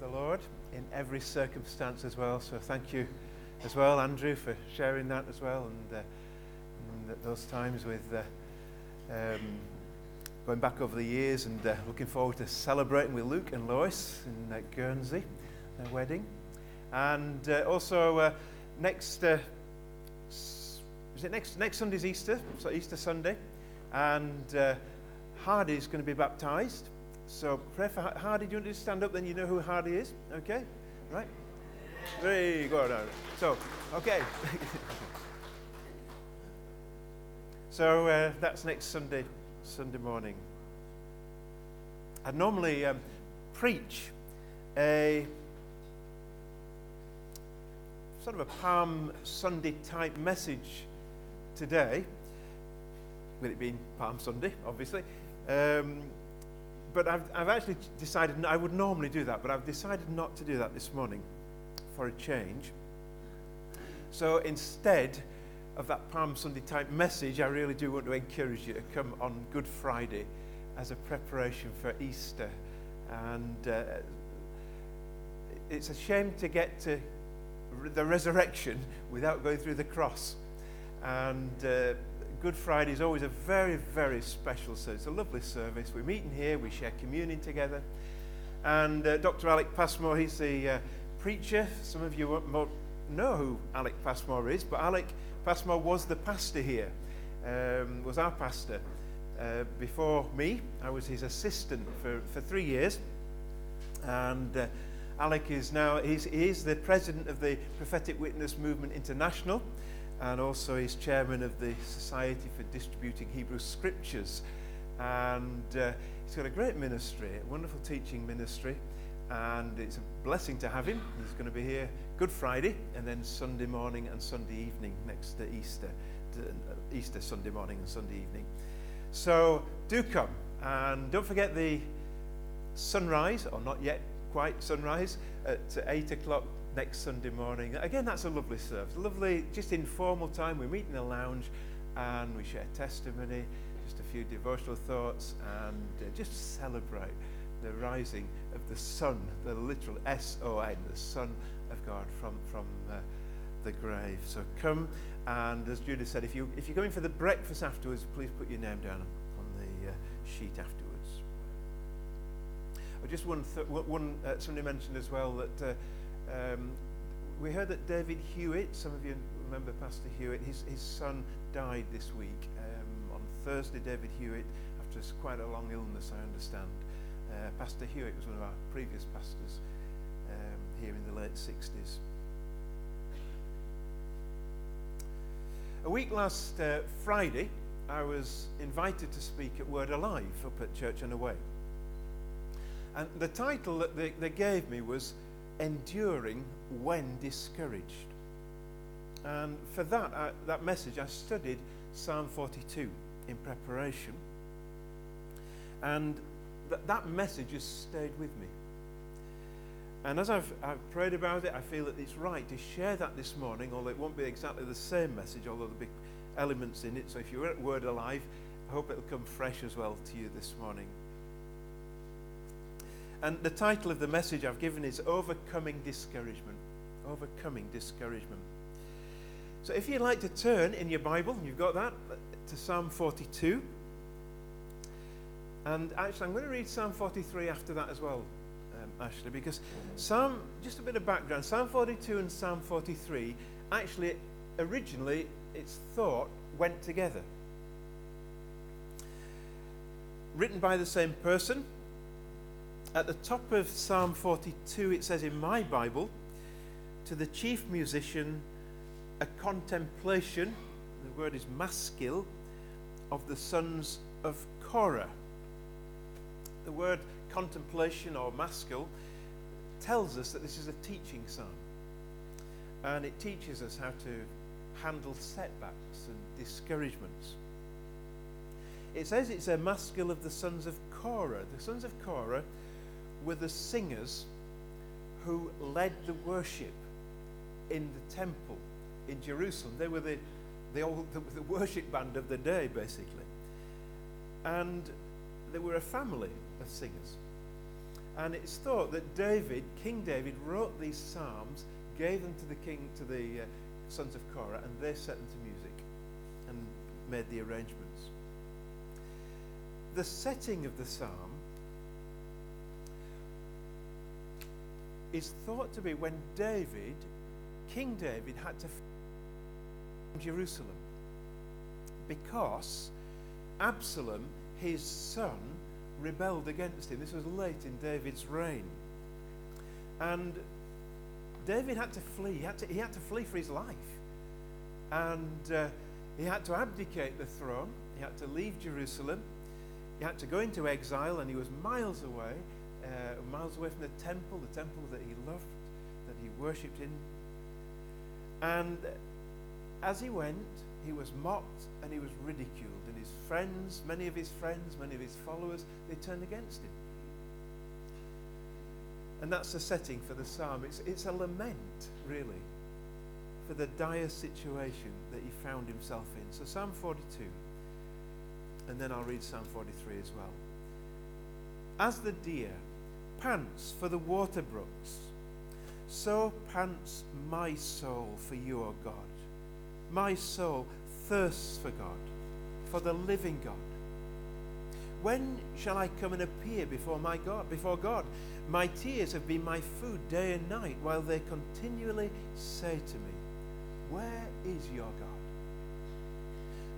the Lord in every circumstance as well. So thank you as well, Andrew, for sharing that as well, and, uh, and those times with uh, um, going back over the years, and uh, looking forward to celebrating with Luke and Lois in uh, Guernsey, their wedding, and uh, also uh, next. is it next next Sunday's Easter? So Easter Sunday, and Hardy is going to be baptized. So pray for Hardy. Do you want to stand up? Then you know who Hardy is. Okay, right? There you go. So, okay. so uh, that's next Sunday, Sunday morning. I normally um, preach a sort of a Palm Sunday type message today, with it being Palm Sunday, obviously. Um, but I've, I've actually decided, I would normally do that, but I've decided not to do that this morning for a change. So instead of that Palm Sunday type message, I really do want to encourage you to come on Good Friday as a preparation for Easter. And uh, it's a shame to get to the resurrection without going through the cross. And uh, Good Friday is always a very, very special service. It's a lovely service. We meet in here, we share communion together. And uh, Dr. Alec Passmore, he's the uh, preacher. Some of you know who Alec Passmore is, but Alec Passmore was the pastor here, um, was our pastor. Uh, before me, I was his assistant for, for three years. And uh, Alec is now, he's, he's the president of the Prophetic Witness Movement International and also he's chairman of the Society for Distributing Hebrew Scriptures. And uh, he's got a great ministry, a wonderful teaching ministry, and it's a blessing to have him. He's going to be here Good Friday and then Sunday morning and Sunday evening next to Easter, to, Easter Sunday morning and Sunday evening. So do come and don't forget the sunrise, or not yet quite sunrise, at 8 o'clock next Sunday morning. Again, that's a lovely service, lovely, just informal time. We meet in the lounge and we share testimony, just a few devotional thoughts, and uh, just celebrate the rising of the sun, the literal S O N, the Son of God from, from uh, the grave. So come, and as Judah said, if, you, if you're going for the breakfast afterwards, please put your name down on the uh, sheet afterwards. Oh, just one, th- one uh, somebody mentioned as well that uh, um, we heard that David Hewitt, some of you remember Pastor Hewitt, his, his son died this week. Um, on Thursday, David Hewitt, after quite a long illness, I understand. Uh, Pastor Hewitt was one of our previous pastors um, here in the late 60s. A week last uh, Friday, I was invited to speak at Word Alive up at Church and Away. And the title that they, they gave me was enduring when discouraged. And for that, I, that message, I studied Psalm 42 in preparation. And th- that message has stayed with me. And as I've, I've prayed about it, I feel that it's right to share that this morning, although it won't be exactly the same message, although there'll be elements in it. So if you're at Word Alive, I hope it'll come fresh as well to you this morning. And the title of the message I've given is Overcoming Discouragement. Overcoming Discouragement. So if you'd like to turn in your Bible, you've got that, to Psalm 42. And actually, I'm going to read Psalm 43 after that as well, um, Ashley, because Psalm, just a bit of background, Psalm 42 and Psalm 43, actually, originally, it's thought went together. Written by the same person, at the top of Psalm 42, it says in my Bible, to the chief musician, a contemplation, the word is maskil, of the sons of Korah. The word contemplation or maskil tells us that this is a teaching psalm. And it teaches us how to handle setbacks and discouragements. It says it's a maskil of the sons of Korah. The sons of Korah were the singers who led the worship in the temple in Jerusalem. They were the, the, old, the, the worship band of the day, basically. And they were a family of singers. And it's thought that David, King David, wrote these psalms, gave them to the king, to the uh, sons of Korah, and they set them to music and made the arrangements. The setting of the psalm is thought to be when David, King David, had to flee Jerusalem because Absalom, his son, rebelled against him. This was late in David's reign. And David had to flee. He had to, he had to flee for his life. And uh, he had to abdicate the throne. He had to leave Jerusalem. He had to go into exile, and he was miles away, uh, miles away from the temple, the temple that he loved, that he worshipped in. And as he went, he was mocked and he was ridiculed. And his friends, many of his friends, many of his followers, they turned against him. And that's the setting for the psalm. It's, it's a lament, really, for the dire situation that he found himself in. So, Psalm 42, and then I'll read Psalm 43 as well. As the deer pants for the water brooks, so pants my soul for you, O God. My soul thirsts for God, for the living God. When shall I come and appear before my God, before God? My tears have been my food day and night, while they continually say to me, Where is your God?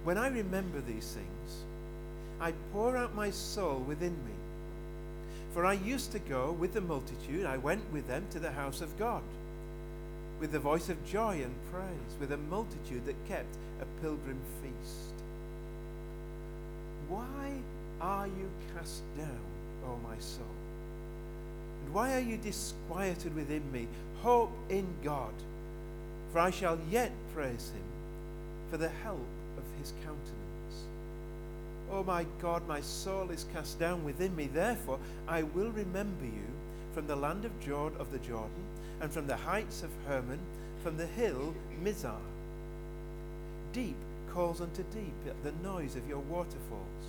When I remember these things, I pour out my soul within me. For I used to go with the multitude, I went with them to the house of God with the voice of joy and praise, with a multitude that kept a pilgrim feast. Why are you cast down, O my soul? And why are you disquieted within me? Hope in God, for I shall yet praise him for the help of his countenance. O my God, my soul is cast down within me. Therefore, I will remember you from the land of Jordan, of the Jordan and from the heights of Hermon, from the hill Mizar. Deep calls unto deep at the noise of your waterfalls.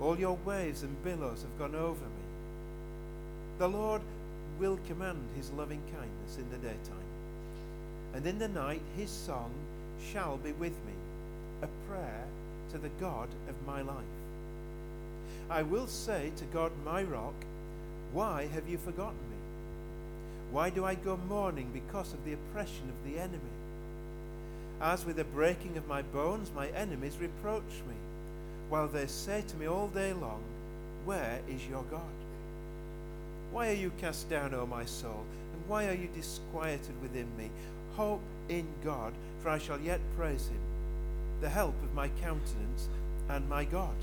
All your waves and billows have gone over me. The Lord will command his loving kindness in the daytime, and in the night his song shall be with me, a prayer to the God of my life. I will say to God my rock, Why have you forgotten me? Why do I go mourning because of the oppression of the enemy? As with the breaking of my bones, my enemies reproach me, while they say to me all day long, Where is your God? Why are you cast down, O my soul? And why are you disquieted within me? Hope in God, for I shall yet praise him, the help of my countenance and my God.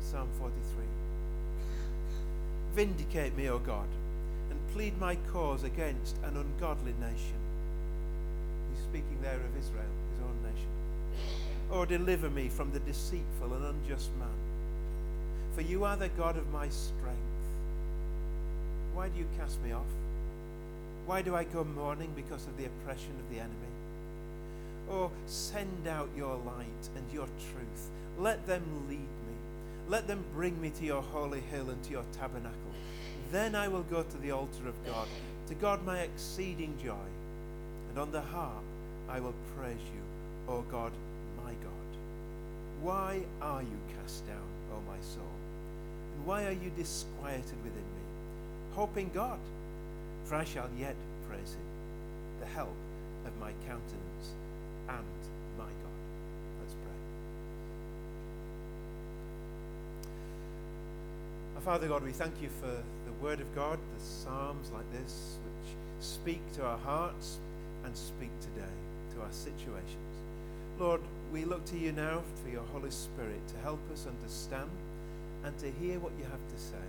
Psalm 43. Vindicate me, O God and plead my cause against an ungodly nation. He's speaking there of Israel, his own nation. Or deliver me from the deceitful and unjust man. For you are the God of my strength. Why do you cast me off? Why do I go mourning because of the oppression of the enemy? Oh, send out your light and your truth. Let them lead me. Let them bring me to your holy hill and to your tabernacle. Then I will go to the altar of God, to God my exceeding joy. And on the harp I will praise you, O God, my God. Why are you cast down, O my soul? And why are you disquieted within me? Hope in God, for I shall yet praise him, the help of my countenance and my God. Let's pray. Our Father God, we thank you for the Word of God, the Psalms like this, which speak to our hearts and speak today to our situations. Lord, we look to you now for your Holy Spirit to help us understand and to hear what you have to say.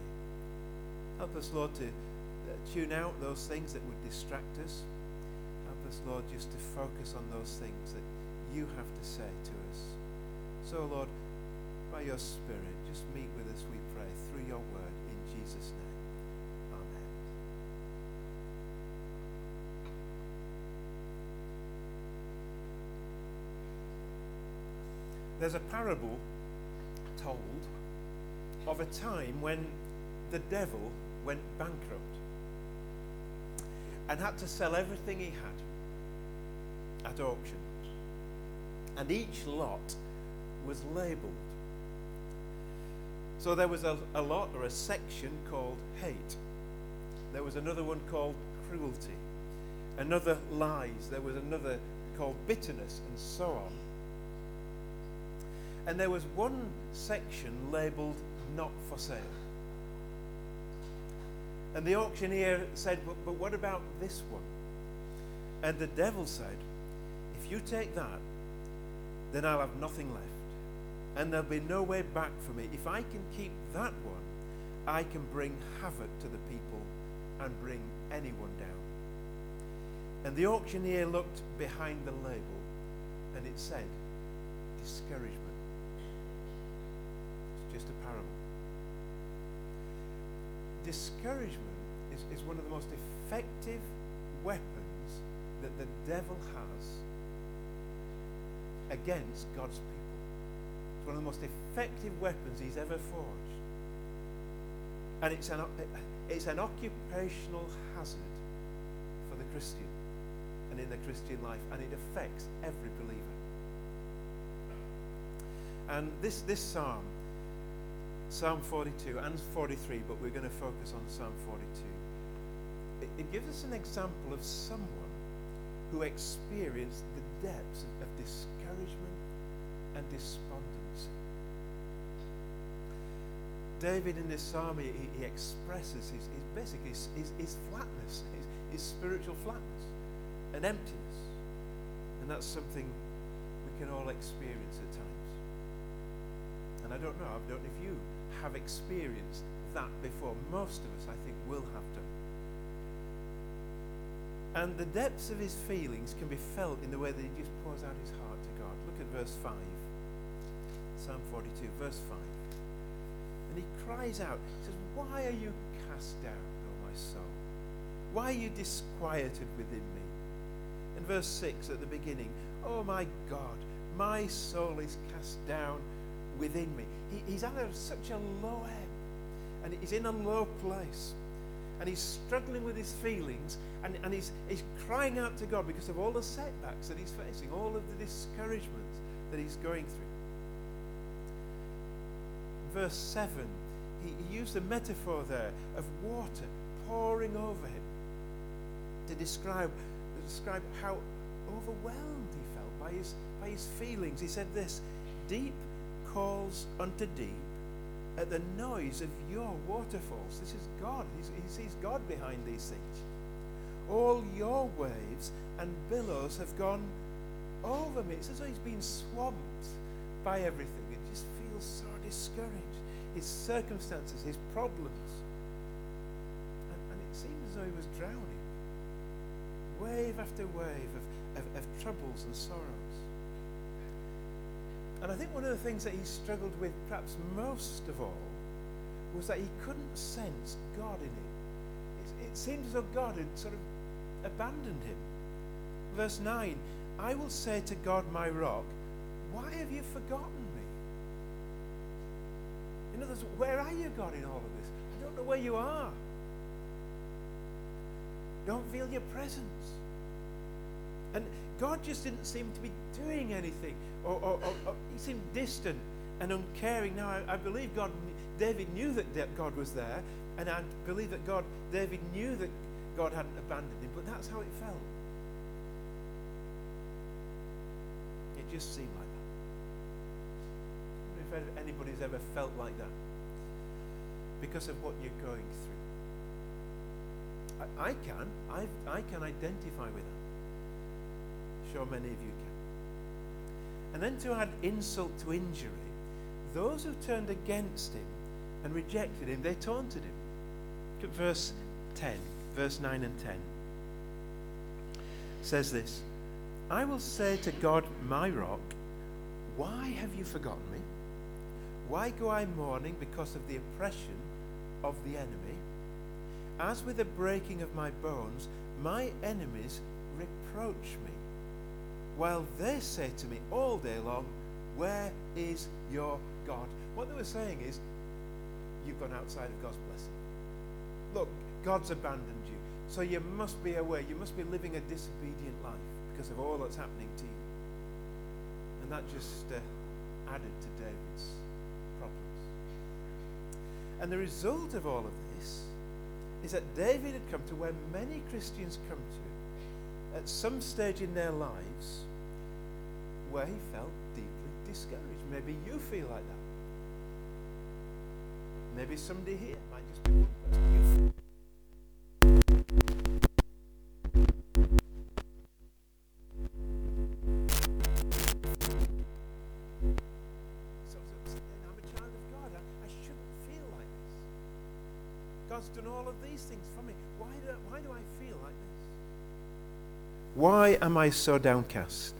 Help us, Lord, to uh, tune out those things that would distract us. Us, Lord, just to focus on those things that you have to say to us. So, Lord, by your Spirit, just meet with us, we pray, through your word in Jesus' name. Amen. There's a parable told of a time when the devil went bankrupt and had to sell everything he had at auction. And each lot was labelled. So there was a, a lot or a section called hate. There was another one called cruelty. Another lies. There was another called bitterness, and so on. And there was one section labelled not for sale. And the auctioneer said, but, but what about this one? And the devil said, you take that, then I'll have nothing left. And there'll be no way back for me. If I can keep that one, I can bring havoc to the people and bring anyone down. And the auctioneer looked behind the label and it said, discouragement. It's just a parable. Discouragement is, is one of the most effective weapons that the devil has against God's people. It's one of the most effective weapons he's ever forged. And it's an, it's an occupational hazard for the Christian and in the Christian life, and it affects every believer. And this, this psalm, Psalm 42 and 43, but we're going to focus on Psalm 42, it, it gives us an example of someone who experienced the depths of discouragement and despondency. David in this psalm, he, he expresses his, his basically his, his, his flatness, his, his spiritual flatness and emptiness. And that's something we can all experience at times. And I don't know, I don't know if you have experienced that before. Most of us, I think, will have done. And the depths of his feelings can be felt in the way that he just pours out his heart verse 5. Psalm 42, verse 5. And he cries out, he says, Why are you cast down, O my soul? Why are you disquieted within me? In verse 6 at the beginning, Oh my God, my soul is cast down within me. He, he's at a, such a low ebb, and he's in a low place. And he's struggling with his feelings, and, and he's, he's crying out to God because of all the setbacks that he's facing, all of the discouragements that he's going through. Verse 7, he, he used a metaphor there of water pouring over him to describe describe how overwhelmed he felt by his, by his feelings. He said this Deep calls unto deep at the noise of your waterfalls. This is God. He's, he sees God behind these things. All your waves and billows have gone over me. It's as though he's been swamped by everything. It just feels so discouraged. His circumstances, his problems. And, and it seems as though he was drowning wave after wave of, of, of troubles and sorrows. And I think one of the things that he struggled with perhaps most of all was that he couldn't sense God in it. It, it seemed as though God had sort of abandoned him. Verse 9 I will say to God, my rock, why have you forgotten me? In other words, where are you, God, in all of this? I don't know where you are. Don't feel your presence. And God just didn't seem to be doing anything, or, or, or, or he seemed distant and uncaring. Now, I, I, believe God, David knew that God was there, and I believe that God, David knew that God hadn't abandoned him, but that's how it felt. Just seem like that. I if anybody's ever felt like that because of what you're going through. I, I can. i I can identify with that. Sure, many of you can. And then to add insult to injury, those who turned against him and rejected him, they taunted him. Look verse 10, verse 9 and 10. It says this I will say to God, my rock, why have you forgotten me? Why go I mourning because of the oppression of the enemy? As with the breaking of my bones, my enemies reproach me, while they say to me all day long, Where is your God? What they were saying is, You've gone outside of God's blessing. look, God's abandoned you. So you must be aware. You must be living a disobedient life because of all that's happening to you. And that just uh, added to David's problems. And the result of all of this is that David had come to where many Christians come to at some stage in their lives where he felt deeply discouraged. Maybe you feel like that. Maybe somebody here might just be these things for me. Why do, why do I feel like this? Why am I so downcast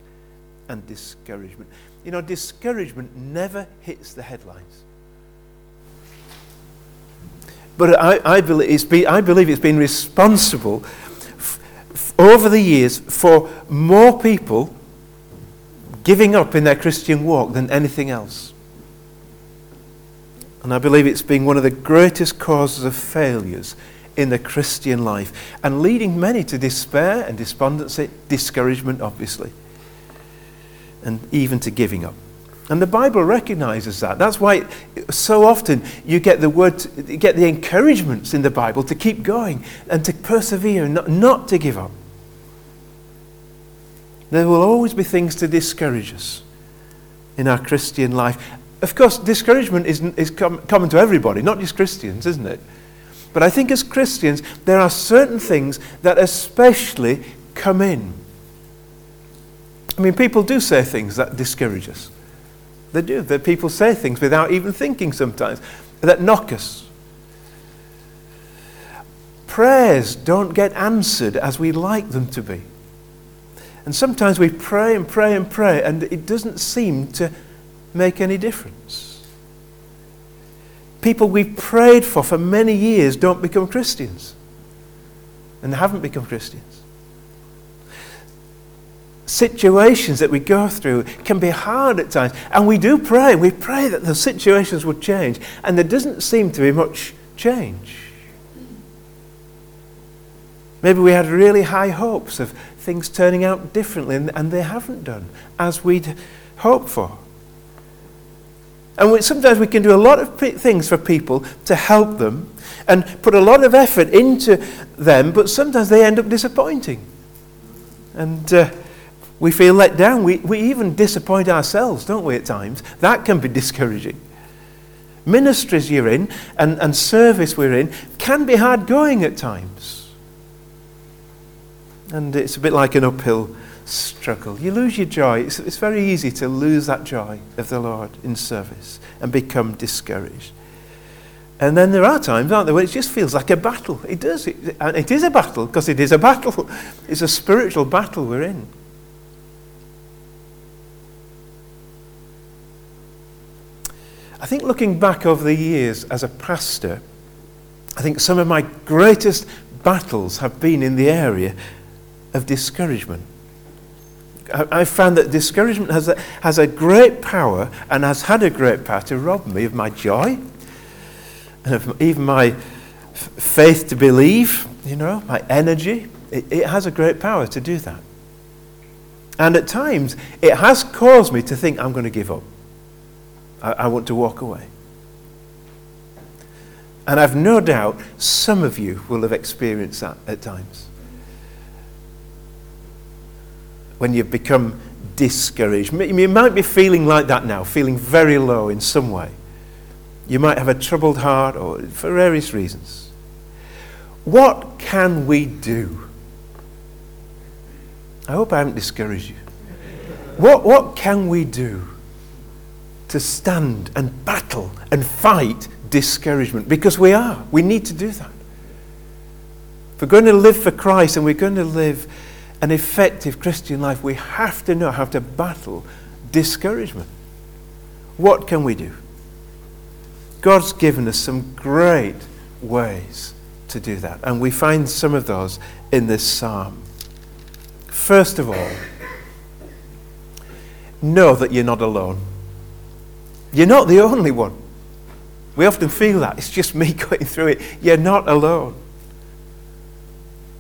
and discouragement? You know, discouragement never hits the headlines. But I, I, believe, it's been, I believe it's been responsible f- f- over the years for more people giving up in their Christian walk than anything else. And I believe it's been one of the greatest causes of failures in the Christian life and leading many to despair and despondency, discouragement, obviously, and even to giving up. And the Bible recognizes that. That's why so often you get the word, you get the encouragements in the Bible to keep going and to persevere and not, not to give up. There will always be things to discourage us in our Christian life. Of course, discouragement is, is com- common to everybody, not just Christians, isn't it? But I think as Christians, there are certain things that especially come in. I mean, people do say things that discourage us. They do. That people say things without even thinking sometimes that knock us. Prayers don't get answered as we like them to be. And sometimes we pray and pray and pray, and it doesn't seem to make any difference. People we've prayed for for many years don't become Christians and they haven't become Christians. Situations that we go through can be hard at times, and we do pray. We pray that the situations would change, and there doesn't seem to be much change. Maybe we had really high hopes of things turning out differently, and they haven't done as we'd hoped for. And we, sometimes we can do a lot of p- things for people to help them and put a lot of effort into them, but sometimes they end up disappointing. And uh, we feel let down. We, we even disappoint ourselves, don't we, at times? That can be discouraging. Ministries you're in and, and service we're in can be hard going at times. And it's a bit like an uphill struggle. You lose your joy. It's, it's very easy to lose that joy of the Lord in service and become discouraged. And then there are times, aren't there, where it just feels like a battle. It does. It, and it is a battle because it is a battle. It's a spiritual battle we're in. I think looking back over the years as a pastor, I think some of my greatest battles have been in the area of discouragement. I, found that discouragement has a, has a great power and has had a great power to rob me of my joy and of even my faith to believe, you know, my energy. It, it has a great power to do that. And at times, it has caused me to think I'm going to give up. I, I want to walk away. And I've no doubt some of you will have experienced that at times when you've become discouraged. You might be feeling like that now, feeling very low in some way. You might have a troubled heart or for various reasons. What can we do? I hope I haven't discouraged you. What, what can we do to stand and battle and fight discouragement? Because we are. We need to do that. If we're going to live for Christ and we're going to live an effective Christian life, we have to know how to battle discouragement. What can we do? God's given us some great ways to do that, and we find some of those in this psalm. First of all, know that you're not alone. You're not the only one. We often feel that. It's just me going through it. You're not alone.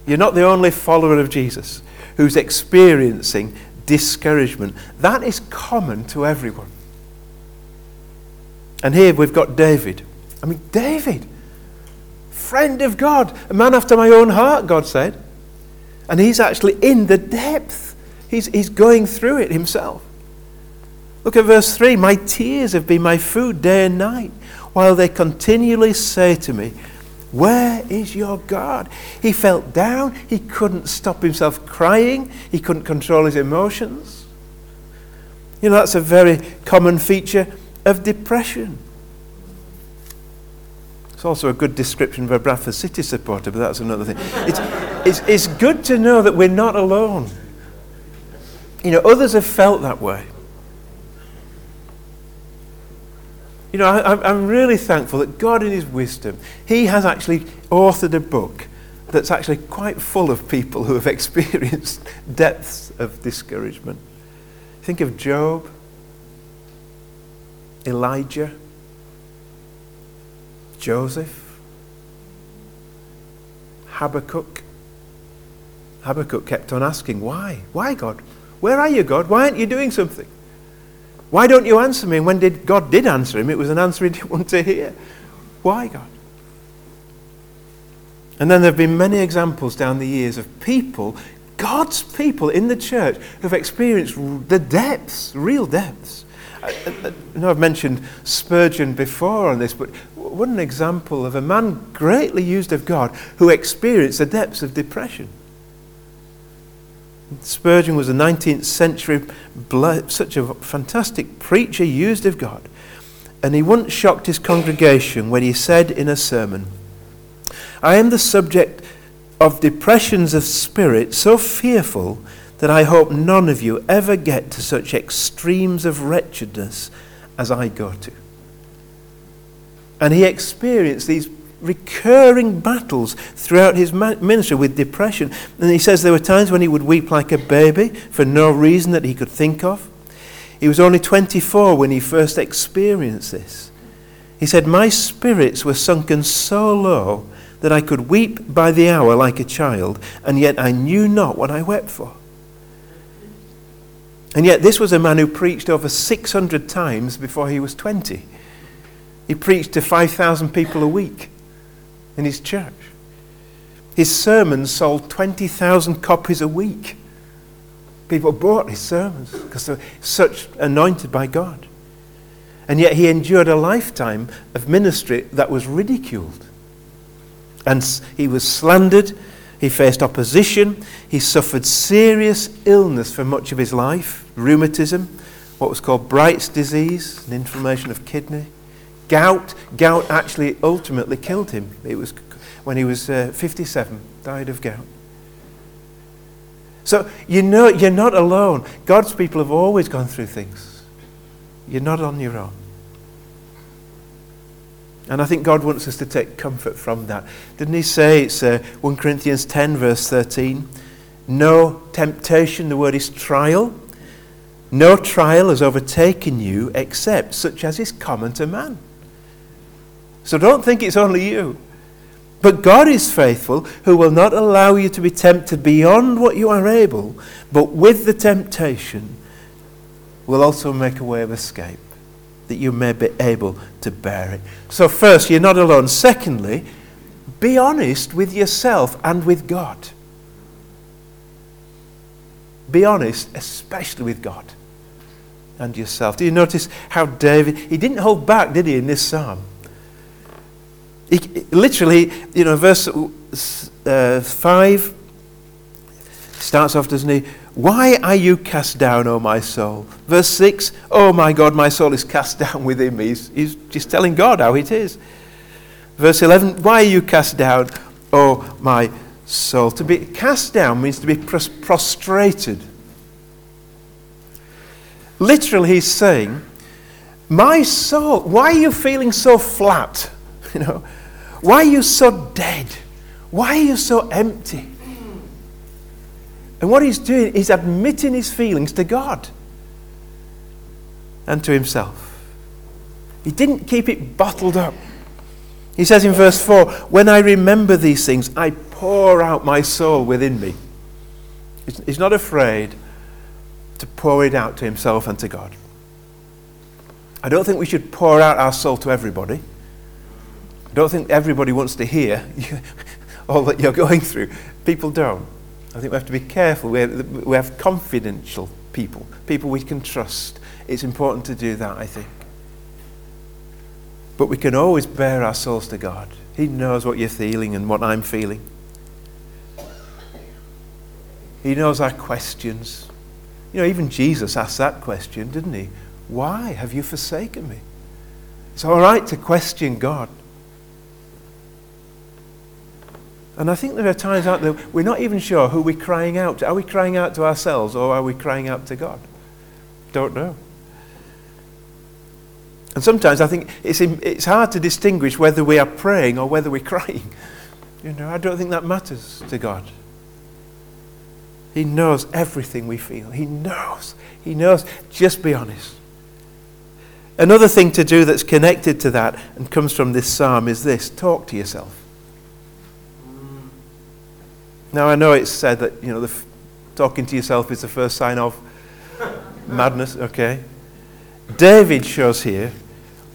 You're not the only follower of Jesus who's experiencing discouragement. That is common to everyone. And here we've got David. I mean, David, friend of God, a man after my own heart, God said. And he's actually in the depth, he's, he's going through it himself. Look at verse 3 My tears have been my food day and night, while they continually say to me, Where is your God? He felt down. He couldn't stop himself crying. He couldn't control his emotions. You know, that's a very common feature of depression. It's also a good description of a Bradford City supporter, but that's another thing. It's, it's, it's good to know that we're not alone. You know, others have felt that way. You know, I, I'm really thankful that God, in His wisdom, He has actually authored a book that's actually quite full of people who have experienced depths of discouragement. Think of Job, Elijah, Joseph, Habakkuk. Habakkuk kept on asking, Why? Why, God? Where are you, God? Why aren't you doing something? Why don't you answer me? And when did God did answer him, it was an answer he didn't want to hear. Why, God? And then there have been many examples down the years of people, God's people in the church, who've experienced the depths, real depths. I, I know I've mentioned Spurgeon before on this, but what an example of a man greatly used of God who experienced the depths of depression. Spurgeon was a 19th century, such a fantastic preacher, used of God. And he once shocked his congregation when he said in a sermon, I am the subject of depressions of spirit so fearful that I hope none of you ever get to such extremes of wretchedness as I go to. And he experienced these recurring battles throughout his ministry with depression. And he says there were times when he would weep like a baby for no reason that he could think of. He was only 24 when he first experienced this. He said, My spirits were sunken so low that I could weep by the hour like a child, and yet I knew not what I wept for. And yet, this was a man who preached over 600 times before he was 20. He preached to 5,000 people a week in his church. His sermons sold 20,000 copies a week. People bought his sermons because they're such anointed by God. And yet he endured a lifetime of ministry that was ridiculed. And he was slandered. He faced opposition. He suffered serious illness for much of his life rheumatism, what was called Bright's disease, an inflammation of kidney Gout, gout actually ultimately killed him. It was when he was uh, 57, died of gout. So you know you're not alone. God's people have always gone through things. You're not on your own. And I think God wants us to take comfort from that. Didn't he say, it's uh, 1 Corinthians 10, verse 13, no temptation, the word is trial. No trial has overtaken you except such as is common to man. So don't think it's only you. But God is faithful, who will not allow you to be tempted beyond what you are able, but with the temptation will also make a way of escape, that you may be able to bear it. So, first, you're not alone. Secondly, be honest with yourself and with God. Be honest, especially with God and yourself. Do you notice how David, he didn't hold back, did he, in this psalm? He, literally, you know, verse uh, 5 starts off, doesn't he? Why are you cast down, O my soul? Verse 6, Oh my God, my soul is cast down within me. He's, he's just telling God how it is. Verse 11, Why are you cast down, O my soul? To be cast down means to be prostrated. Literally, he's saying, My soul, why are you feeling so flat? You know, why are you so dead? Why are you so empty? And what he's doing is admitting his feelings to God and to himself. He didn't keep it bottled up. He says in verse 4 When I remember these things, I pour out my soul within me. He's not afraid to pour it out to himself and to God. I don't think we should pour out our soul to everybody. I don't think everybody wants to hear all that you're going through. People don't. I think we have to be careful. We we have confidential people, people we can trust. It's important to do that, I think. But we can always bear our souls to God. He knows what you're feeling and what I'm feeling. He knows our questions. You know, even Jesus asked that question, didn't he? Why have you forsaken me? It's all right to question God. And I think there are times out there we're not even sure who we're crying out to. Are we crying out to ourselves or are we crying out to God? Don't know. And sometimes I think it's, it's hard to distinguish whether we are praying or whether we're crying. You know, I don't think that matters to God. He knows everything we feel. He knows. He knows. Just be honest. Another thing to do that's connected to that and comes from this psalm is this talk to yourself. Now, I know it's said that, you know, f- talking to yourself is the first sign of madness, okay? David shows here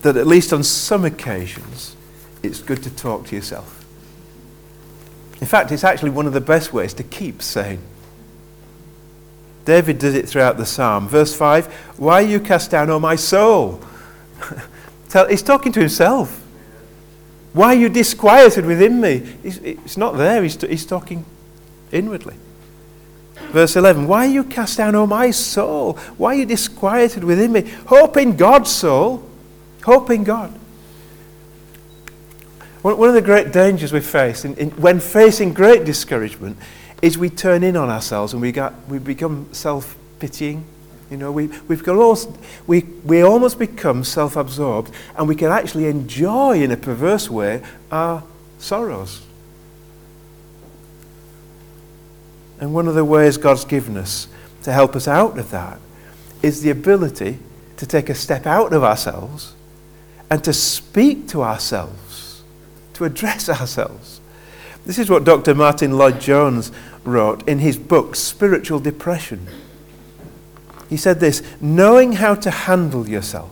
that at least on some occasions, it's good to talk to yourself. In fact, it's actually one of the best ways to keep sane. David does it throughout the psalm. Verse 5 Why are you cast down, O my soul? He's talking to himself. Why are you disquieted within me? It's not there. He's, he's talking inwardly. Verse 11 Why are you cast down, O my soul? Why are you disquieted within me? Hope in God, soul. Hope in God. One of the great dangers we face in, in, when facing great discouragement is we turn in on ourselves and we, got, we become self pitying. You know, we, we've got almost, we, we almost become self absorbed and we can actually enjoy, in a perverse way, our sorrows. And one of the ways God's given us to help us out of that is the ability to take a step out of ourselves and to speak to ourselves, to address ourselves. This is what Dr. Martyn Lloyd-Jones wrote in his book, Spiritual Depression. He said this knowing how to handle yourself,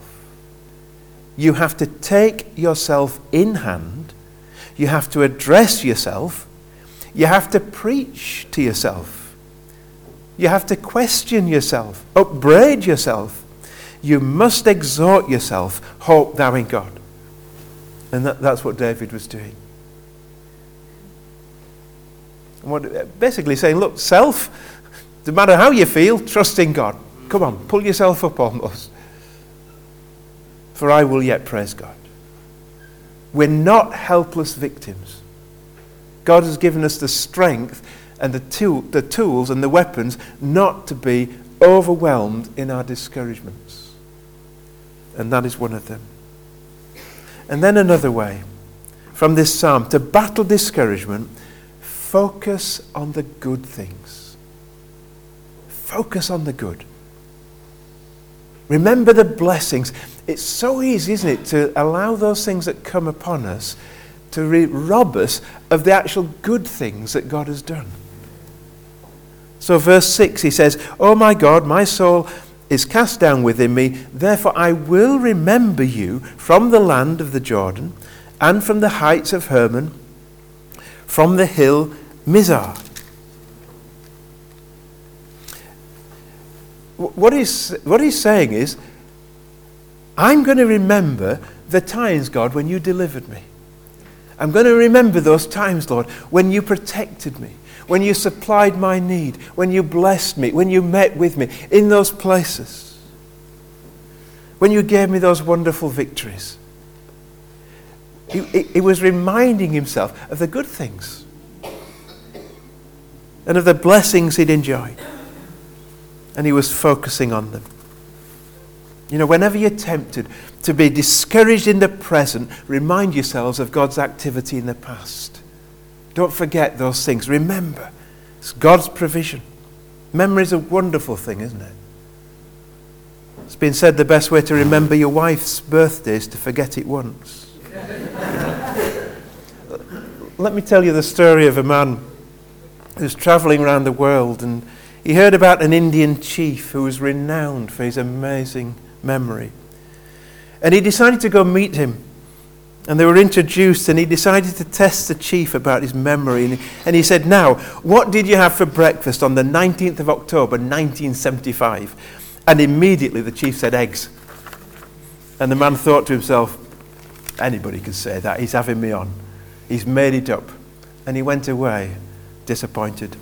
you have to take yourself in hand, you have to address yourself, you have to preach to yourself, you have to question yourself, upbraid yourself, you must exhort yourself, hope thou in God. And that, that's what David was doing. What, basically saying, look, self, no matter how you feel, trust in God. Come on, pull yourself up almost. For I will yet praise God. We're not helpless victims. God has given us the strength and the, tool, the tools and the weapons not to be overwhelmed in our discouragements. And that is one of them. And then another way from this psalm to battle discouragement focus on the good things. Focus on the good. Remember the blessings. It's so easy, isn't it, to allow those things that come upon us to rob us of the actual good things that God has done. So, verse 6, he says, Oh my God, my soul is cast down within me, therefore I will remember you from the land of the Jordan and from the heights of Hermon, from the hill Mizar. What he's, what he's saying is, I'm going to remember the times, God, when you delivered me. I'm going to remember those times, Lord, when you protected me, when you supplied my need, when you blessed me, when you met with me in those places, when you gave me those wonderful victories. He, he, was reminding himself of the good things and of the blessings he'd enjoyed. And he was focusing on them. You know, whenever you're tempted to be discouraged in the present, remind yourselves of God's activity in the past. Don't forget those things. Remember, it's God's provision. Memory is a wonderful thing, isn't it? It's been said the best way to remember your wife's birthday is to forget it once. Let me tell you the story of a man who's traveling around the world and he heard about an Indian chief who was renowned for his amazing memory. And he decided to go meet him. And they were introduced, and he decided to test the chief about his memory. And he, and he said, Now, what did you have for breakfast on the 19th of October, 1975? And immediately the chief said, Eggs. And the man thought to himself, Anybody could say that. He's having me on. He's made it up. And he went away disappointed.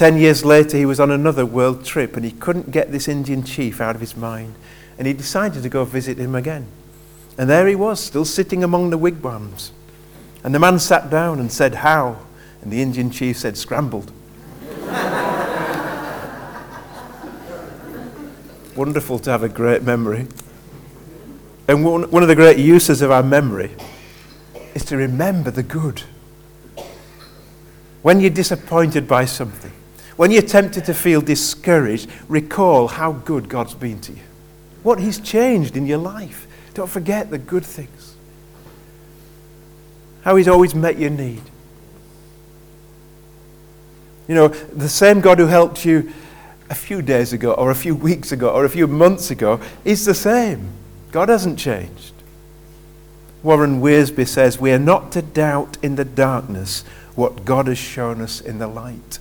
Ten years later, he was on another world trip and he couldn't get this Indian chief out of his mind. And he decided to go visit him again. And there he was, still sitting among the wigwams. And the man sat down and said, How? And the Indian chief said, Scrambled. Wonderful to have a great memory. And one, one of the great uses of our memory is to remember the good. When you're disappointed by something, when you're tempted to feel discouraged, recall how good God's been to you, what He's changed in your life. Don't forget the good things, how He's always met your need. You know, the same God who helped you a few days ago, or a few weeks ago, or a few months ago, is the same. God hasn't changed. Warren Wiersbe says, We are not to doubt in the darkness what God has shown us in the light.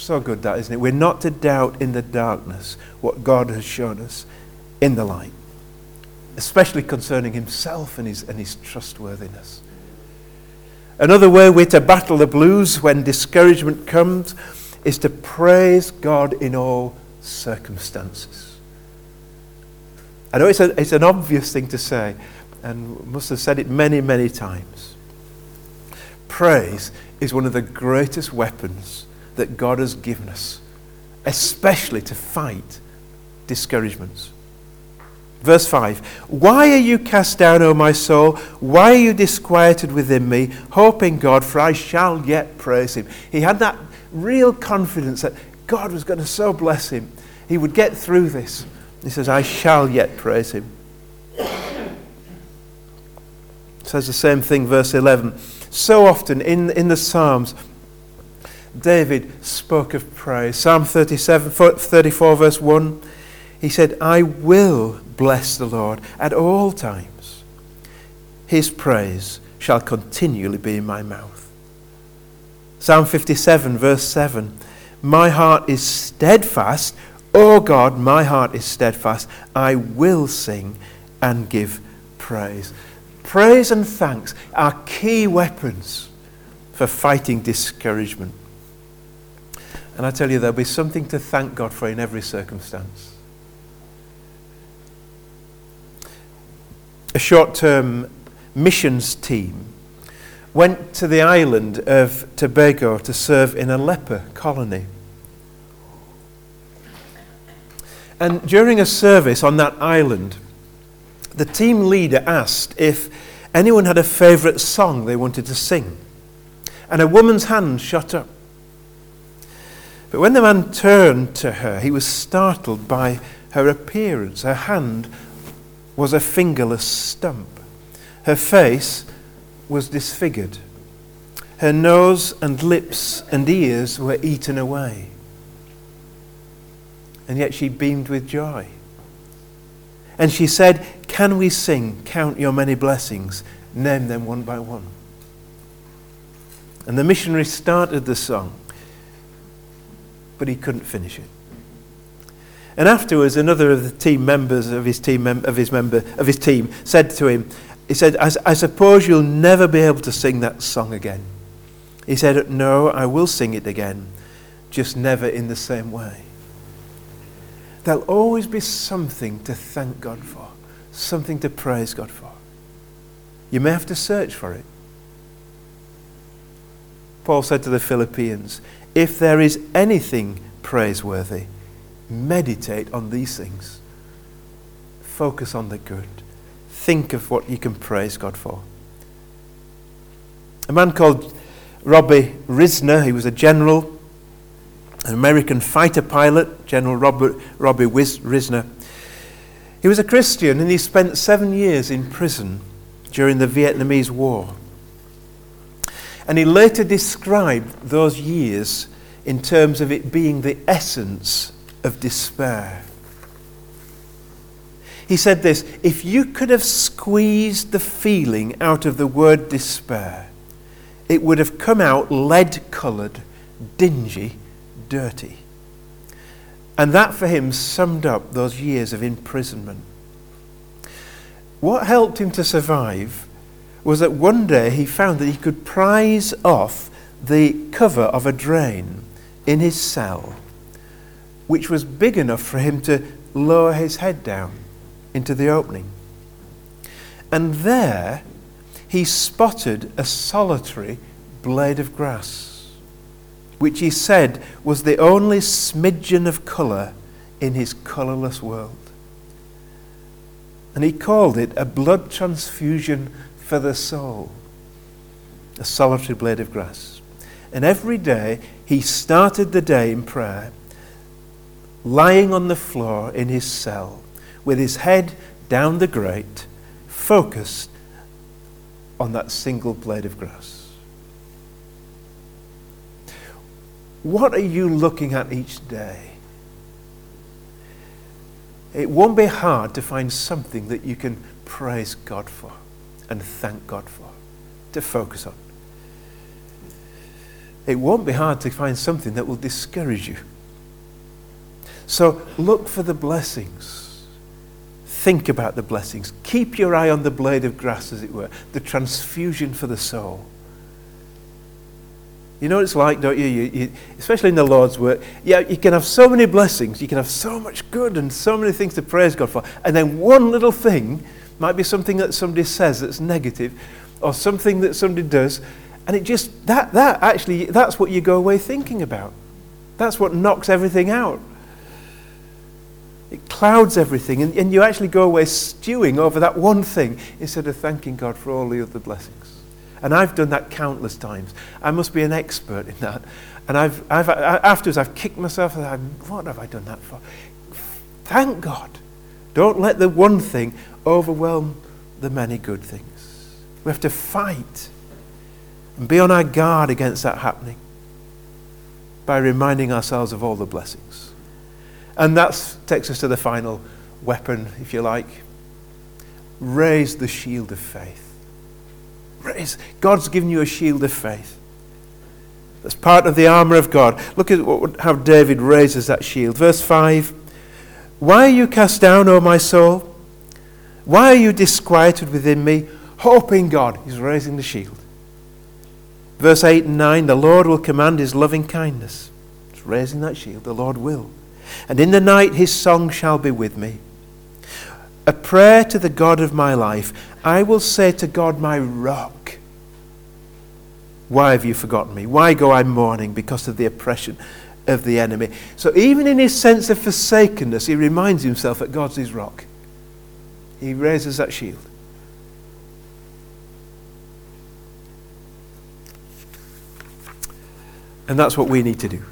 So good, that, isn't it? We're not to doubt in the darkness what God has shown us in the light, especially concerning Himself and His, and his trustworthiness. Another way we're to battle the blues when discouragement comes is to praise God in all circumstances. I know it's, a, it's an obvious thing to say, and must have said it many, many times. Praise is one of the greatest weapons that God has given us, especially to fight discouragements. Verse 5 Why are you cast down, O my soul? Why are you disquieted within me? Hoping God, for I shall yet praise him. He had that real confidence that God was going to so bless him. He would get through this. He says, I shall yet praise him. says the same thing, verse 11. So often in, in the Psalms, David spoke of praise. Psalm 37, 34, verse 1, he said, I will bless the Lord at all times. His praise shall continually be in my mouth. Psalm 57, verse 7, My heart is steadfast. O God, my heart is steadfast. I will sing and give praise. Praise and thanks are key weapons for fighting discouragement. And I tell you, there'll be something to thank God for in every circumstance. A short term missions team went to the island of Tobago to serve in a leper colony. And during a service on that island, the team leader asked if anyone had a favourite song they wanted to sing. And a woman's hand shot up. But when the man turned to her, he was startled by her appearance. Her hand was a fingerless stump. Her face was disfigured. Her nose and lips and ears were eaten away. And yet she beamed with joy. And she said, Can we sing, Count Your Many Blessings? Name them one by one. And the missionary started the song, but he couldn't finish it. And afterwards, another of the team members of his team, of his member of his team said to him, he said, I, I suppose you'll never be able to sing that song again. He said, No, I will sing it again, just never in the same way there'll always be something to thank God for, something to praise God for. You may have to search for it. Paul said to the Philippians, if there is anything praiseworthy, meditate on these things. Focus on the good. Think of what you can praise God for. A man called Robbie Risner, he was a general an American fighter pilot, General Robert, Robbie Risner. He was a Christian and he spent seven years in prison during the Vietnamese War. And he later described those years in terms of it being the essence of despair. He said this if you could have squeezed the feeling out of the word despair, it would have come out lead coloured, dingy, dirty. And that for him summed up those years of imprisonment. What helped him to survive was that one day he found that he could prise off the cover of a drain in his cell, which was big enough for him to lower his head down into the opening. And there he spotted a solitary blade of grass, which he said was the only smidgen of colour in his colourless world. And he called it a blood transfusion for the soul, a solitary blade of grass. And every day he started the day in prayer, lying on the floor in his cell with his head down the grate, focused on that single blade of grass. What are you looking at each day? It won't be hard to find something that you can praise God for and thank God for, to focus on. It won't be hard to find something that will discourage you. So look for the blessings Think about the blessings. Keep your eye on the blade of grass, as it were, the transfusion for the soul. You know what it's like, don't you? You, you? Especially in the Lord's work. Yeah, you can have so many blessings, you can have so much good and so many things to praise God for. And then one little thing might be something that somebody says that's negative, or something that somebody does, and it just, that, that actually, that's what you go away thinking about. That's what knocks everything out. It clouds everything, and, and you actually go away stewing over that one thing instead of thanking God for all the other blessings. And I've done that countless times. I must be an expert in that. And I've, I've, afterwards, I've kicked myself. And what have I done that for? Thank God. Don't let the one thing overwhelm the many good things. We have to fight and be on our guard against that happening by reminding ourselves of all the blessings. And that takes us to the final weapon, if you like. Raise the shield of faith. Raise. God's given you a shield of faith. That's part of the armor of God. Look at what, how David raises that shield. Verse 5 Why are you cast down, O my soul? Why are you disquieted within me? Hope in God. He's raising the shield. Verse 8 and 9 The Lord will command his loving kindness. He's raising that shield. The Lord will and in the night his song shall be with me. A prayer to the God of my life. I will say to God, my rock, why have you forgotten me? Why go I mourning because of the oppression of the enemy? So even in his sense of forsakenness, he reminds himself that God's his rock. He raises that shield. And that's what we need to do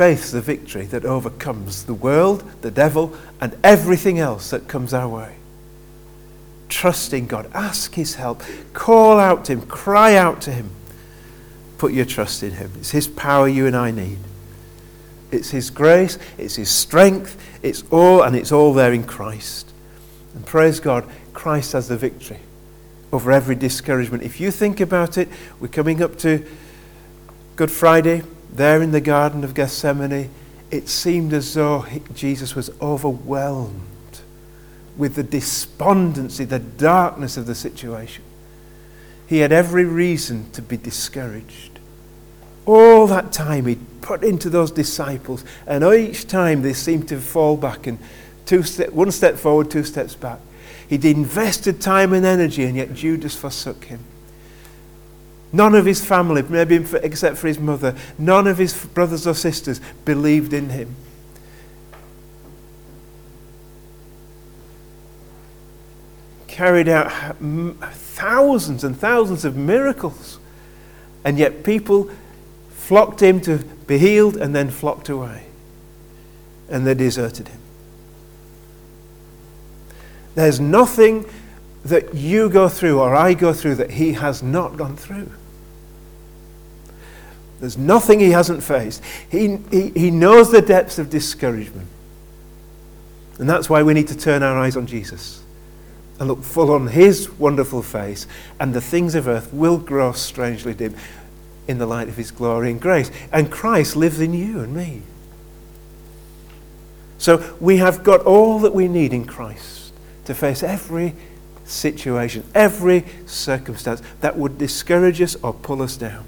faith's the victory that overcomes the world, the devil, and everything else that comes our way. Trusting God, ask His help, call out to Him, cry out to Him. Put your trust in Him. It's His power you and I need. It's His grace, it's His strength, it's all, and it's all there in Christ. And praise God, Christ has the victory over every discouragement. If you think about it, we're coming up to Good Friday there in the Garden of Gethsemane, it seemed as though Jesus was overwhelmed with the despondency, the darkness of the situation. He had every reason to be discouraged. All that time he'd put into those disciples, and each time they seemed to fall back and two step, one step forward, two steps back. He'd invested time and energy, and yet Judas forsook him. None of his family, maybe except for his mother, none of his brothers or sisters believed in him. Carried out thousands and thousands of miracles. And yet people flocked him to be healed and then flocked away. And they deserted him. There's nothing that you go through or I go through that he has not gone through. There's nothing he hasn't faced. He, he, he knows the depths of discouragement. And that's why we need to turn our eyes on Jesus and look full on his wonderful face, and the things of earth will grow strangely dim in the light of his glory and grace. And Christ lives in you and me. So we have got all that we need in Christ to face every situation, every circumstance that would discourage us or pull us down.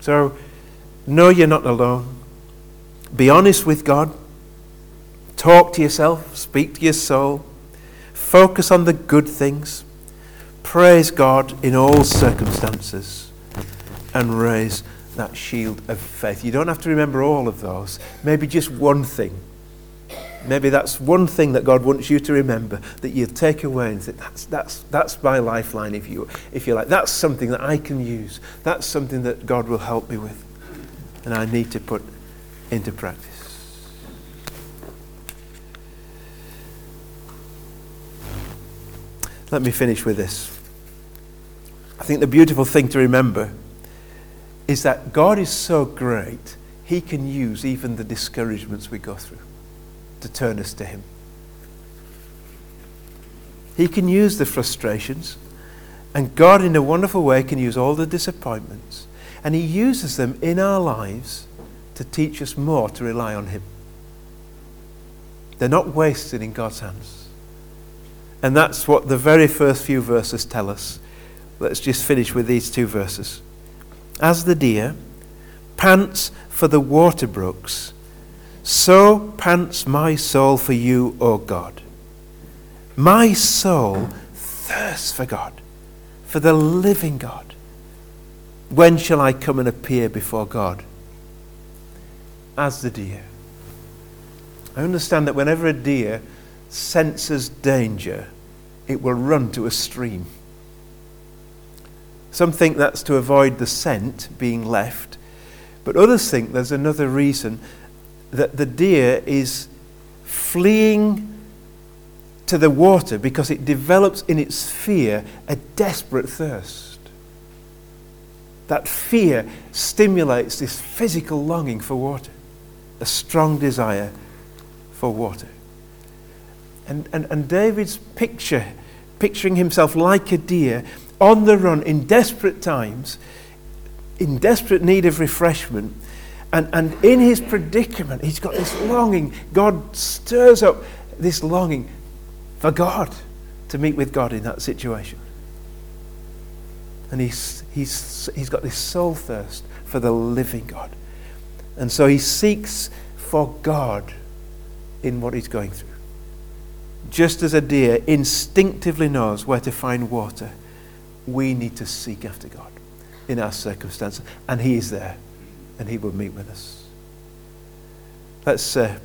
So, know you're not alone. Be honest with God. Talk to yourself. Speak to your soul. Focus on the good things. Praise God in all circumstances. And raise that shield of faith. You don't have to remember all of those. Maybe just one thing. Maybe that's one thing that God wants you to remember that you take away and say, that's, that's, that's my lifeline, if you, if you like. That's something that I can use. That's something that God will help me with. And I need to put into practice. Let me finish with this. I think the beautiful thing to remember is that God is so great, He can use even the discouragements we go through to turn us to Him. He can use the frustrations, and God, in a wonderful way, can use all the disappointments, and He uses them in our lives to teach us more to rely on Him. They're not wasted in God's hands. And that's what the very first few verses tell us. Let's just finish with these two verses. As the deer pants for the water brooks, so pants my soul for you, O God. My soul thirsts for God, for the living God. When shall I come and appear before God? As the deer. I understand that whenever a deer senses danger, it will run to a stream. Some think that's to avoid the scent being left, but others think there's another reason that the deer is fleeing to the water because it develops in its fear a desperate thirst. That fear stimulates this physical longing for water, a strong desire for water. And, and, and David's picture, picturing himself like a deer on the run in desperate times, in desperate need of refreshment, and, and in his predicament, he's got this longing. God stirs up this longing for God, to meet with God in that situation. And he's, he's, he's got this soul thirst for the living God. And so he seeks for God in what he's going through. Just as a deer instinctively knows where to find water, we need to seek after God in our circumstances. And he is there and he will meet with us. Let's uh,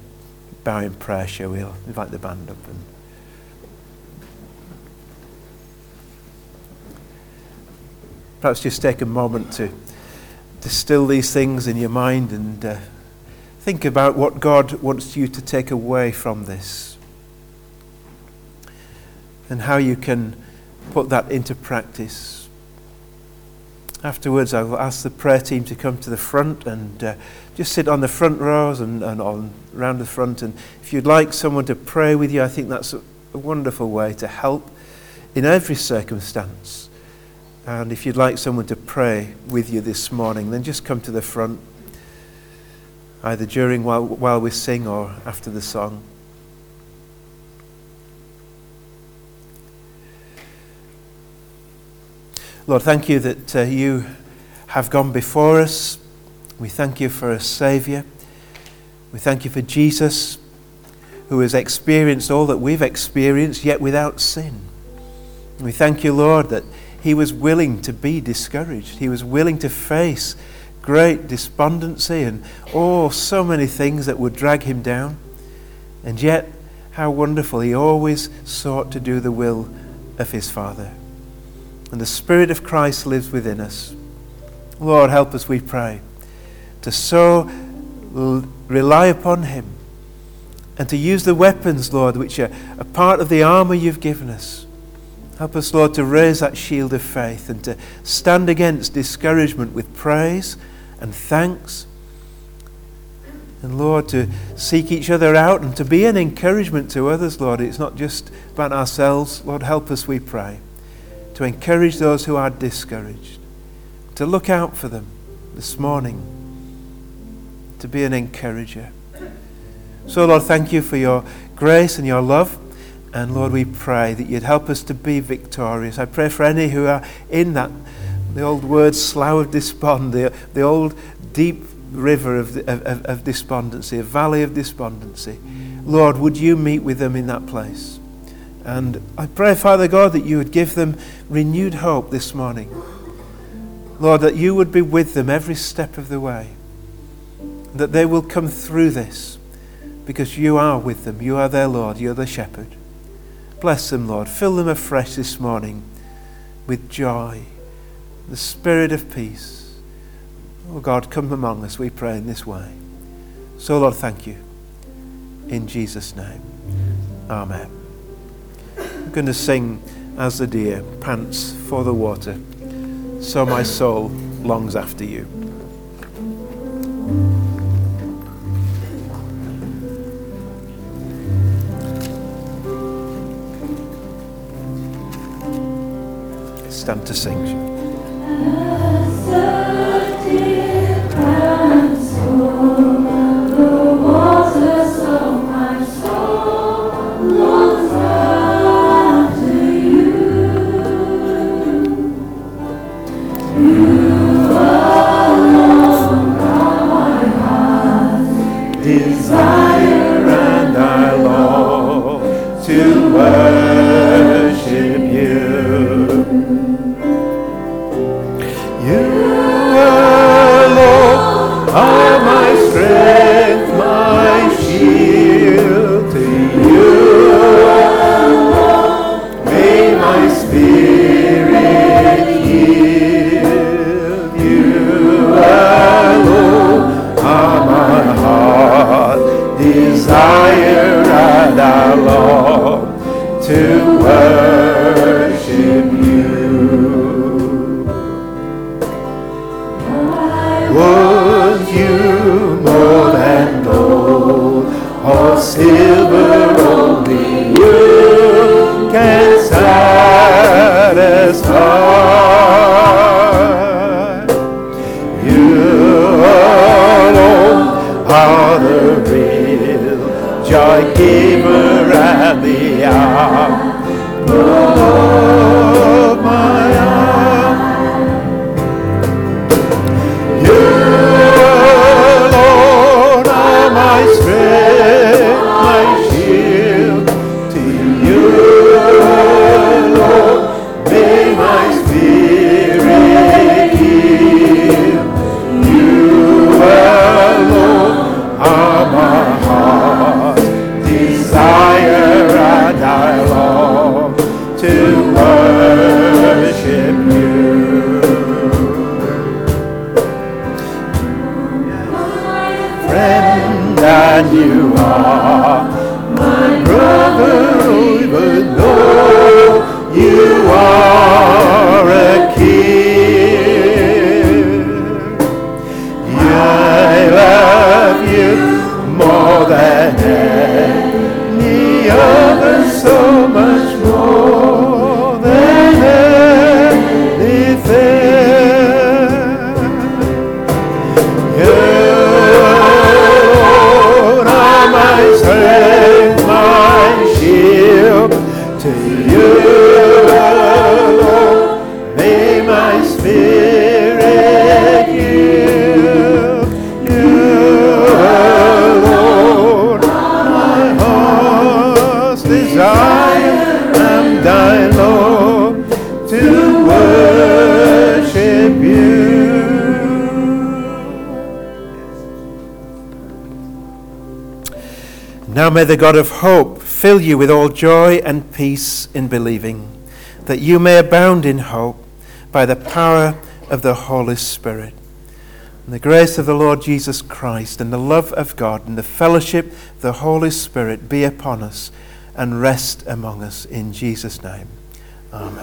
bow in prayer, shall we? I'll invite the band up. And perhaps just take a moment to distill these things in your mind and uh, think about what God wants you to take away from this and how you can put that into practice. Afterwards, I'll ask the prayer team to come to the front and uh, just sit on the front rows and, and on around the front. And if you'd like someone to pray with you, I think that's a, a wonderful way to help in every circumstance. And if you'd like someone to pray with you this morning, then just come to the front, either during while, while we sing or after the song. Lord, thank you that uh, you have gone before us. We thank you for a Savior. We thank you for Jesus, who has experienced all that we've experienced, yet without sin. We thank you, Lord, that he was willing to be discouraged. He was willing to face great despondency and oh, so many things that would drag him down. And yet, how wonderful, he always sought to do the will of his Father and the Spirit of Christ lives within us. Lord, help us, we pray, to so rely upon Him and to use the weapons, Lord, which are a part of the armor you've given us. Help us, Lord, to raise that shield of faith and to stand against discouragement with praise and thanks. And Lord, to seek each other out and to be an encouragement to others, Lord. It's not just about ourselves. Lord, help us, we pray, to encourage those who are discouraged, to look out for them this morning, to be an encourager. So, Lord, thank you for your grace and your love. And Lord, we pray that you'd help us to be victorious. I pray for any who are in that, the old word slough of despond, the, the old deep river of, of, of despondency, a valley of despondency. Lord, would you meet with them in that place? And I pray, Father God, that you would give them renewed hope this morning. Lord, that you would be with them every step of the way. That they will come through this because you are with them. You are their Lord. You're the shepherd. Bless them, Lord. Fill them afresh this morning with joy, the spirit of peace Oh God, come among us, we pray in this way. So, Lord, thank you. In Jesus' name. Amen. Going to sing as the deer pants for the water, so my soul longs after you. Stand to sing. The God of hope fill you with all joy and peace in believing, that you may abound in hope by the power of the Holy Spirit. And the grace of the Lord Jesus Christ and the love of God and the fellowship of the Holy Spirit be upon us and rest among us in Jesus' name. Amen.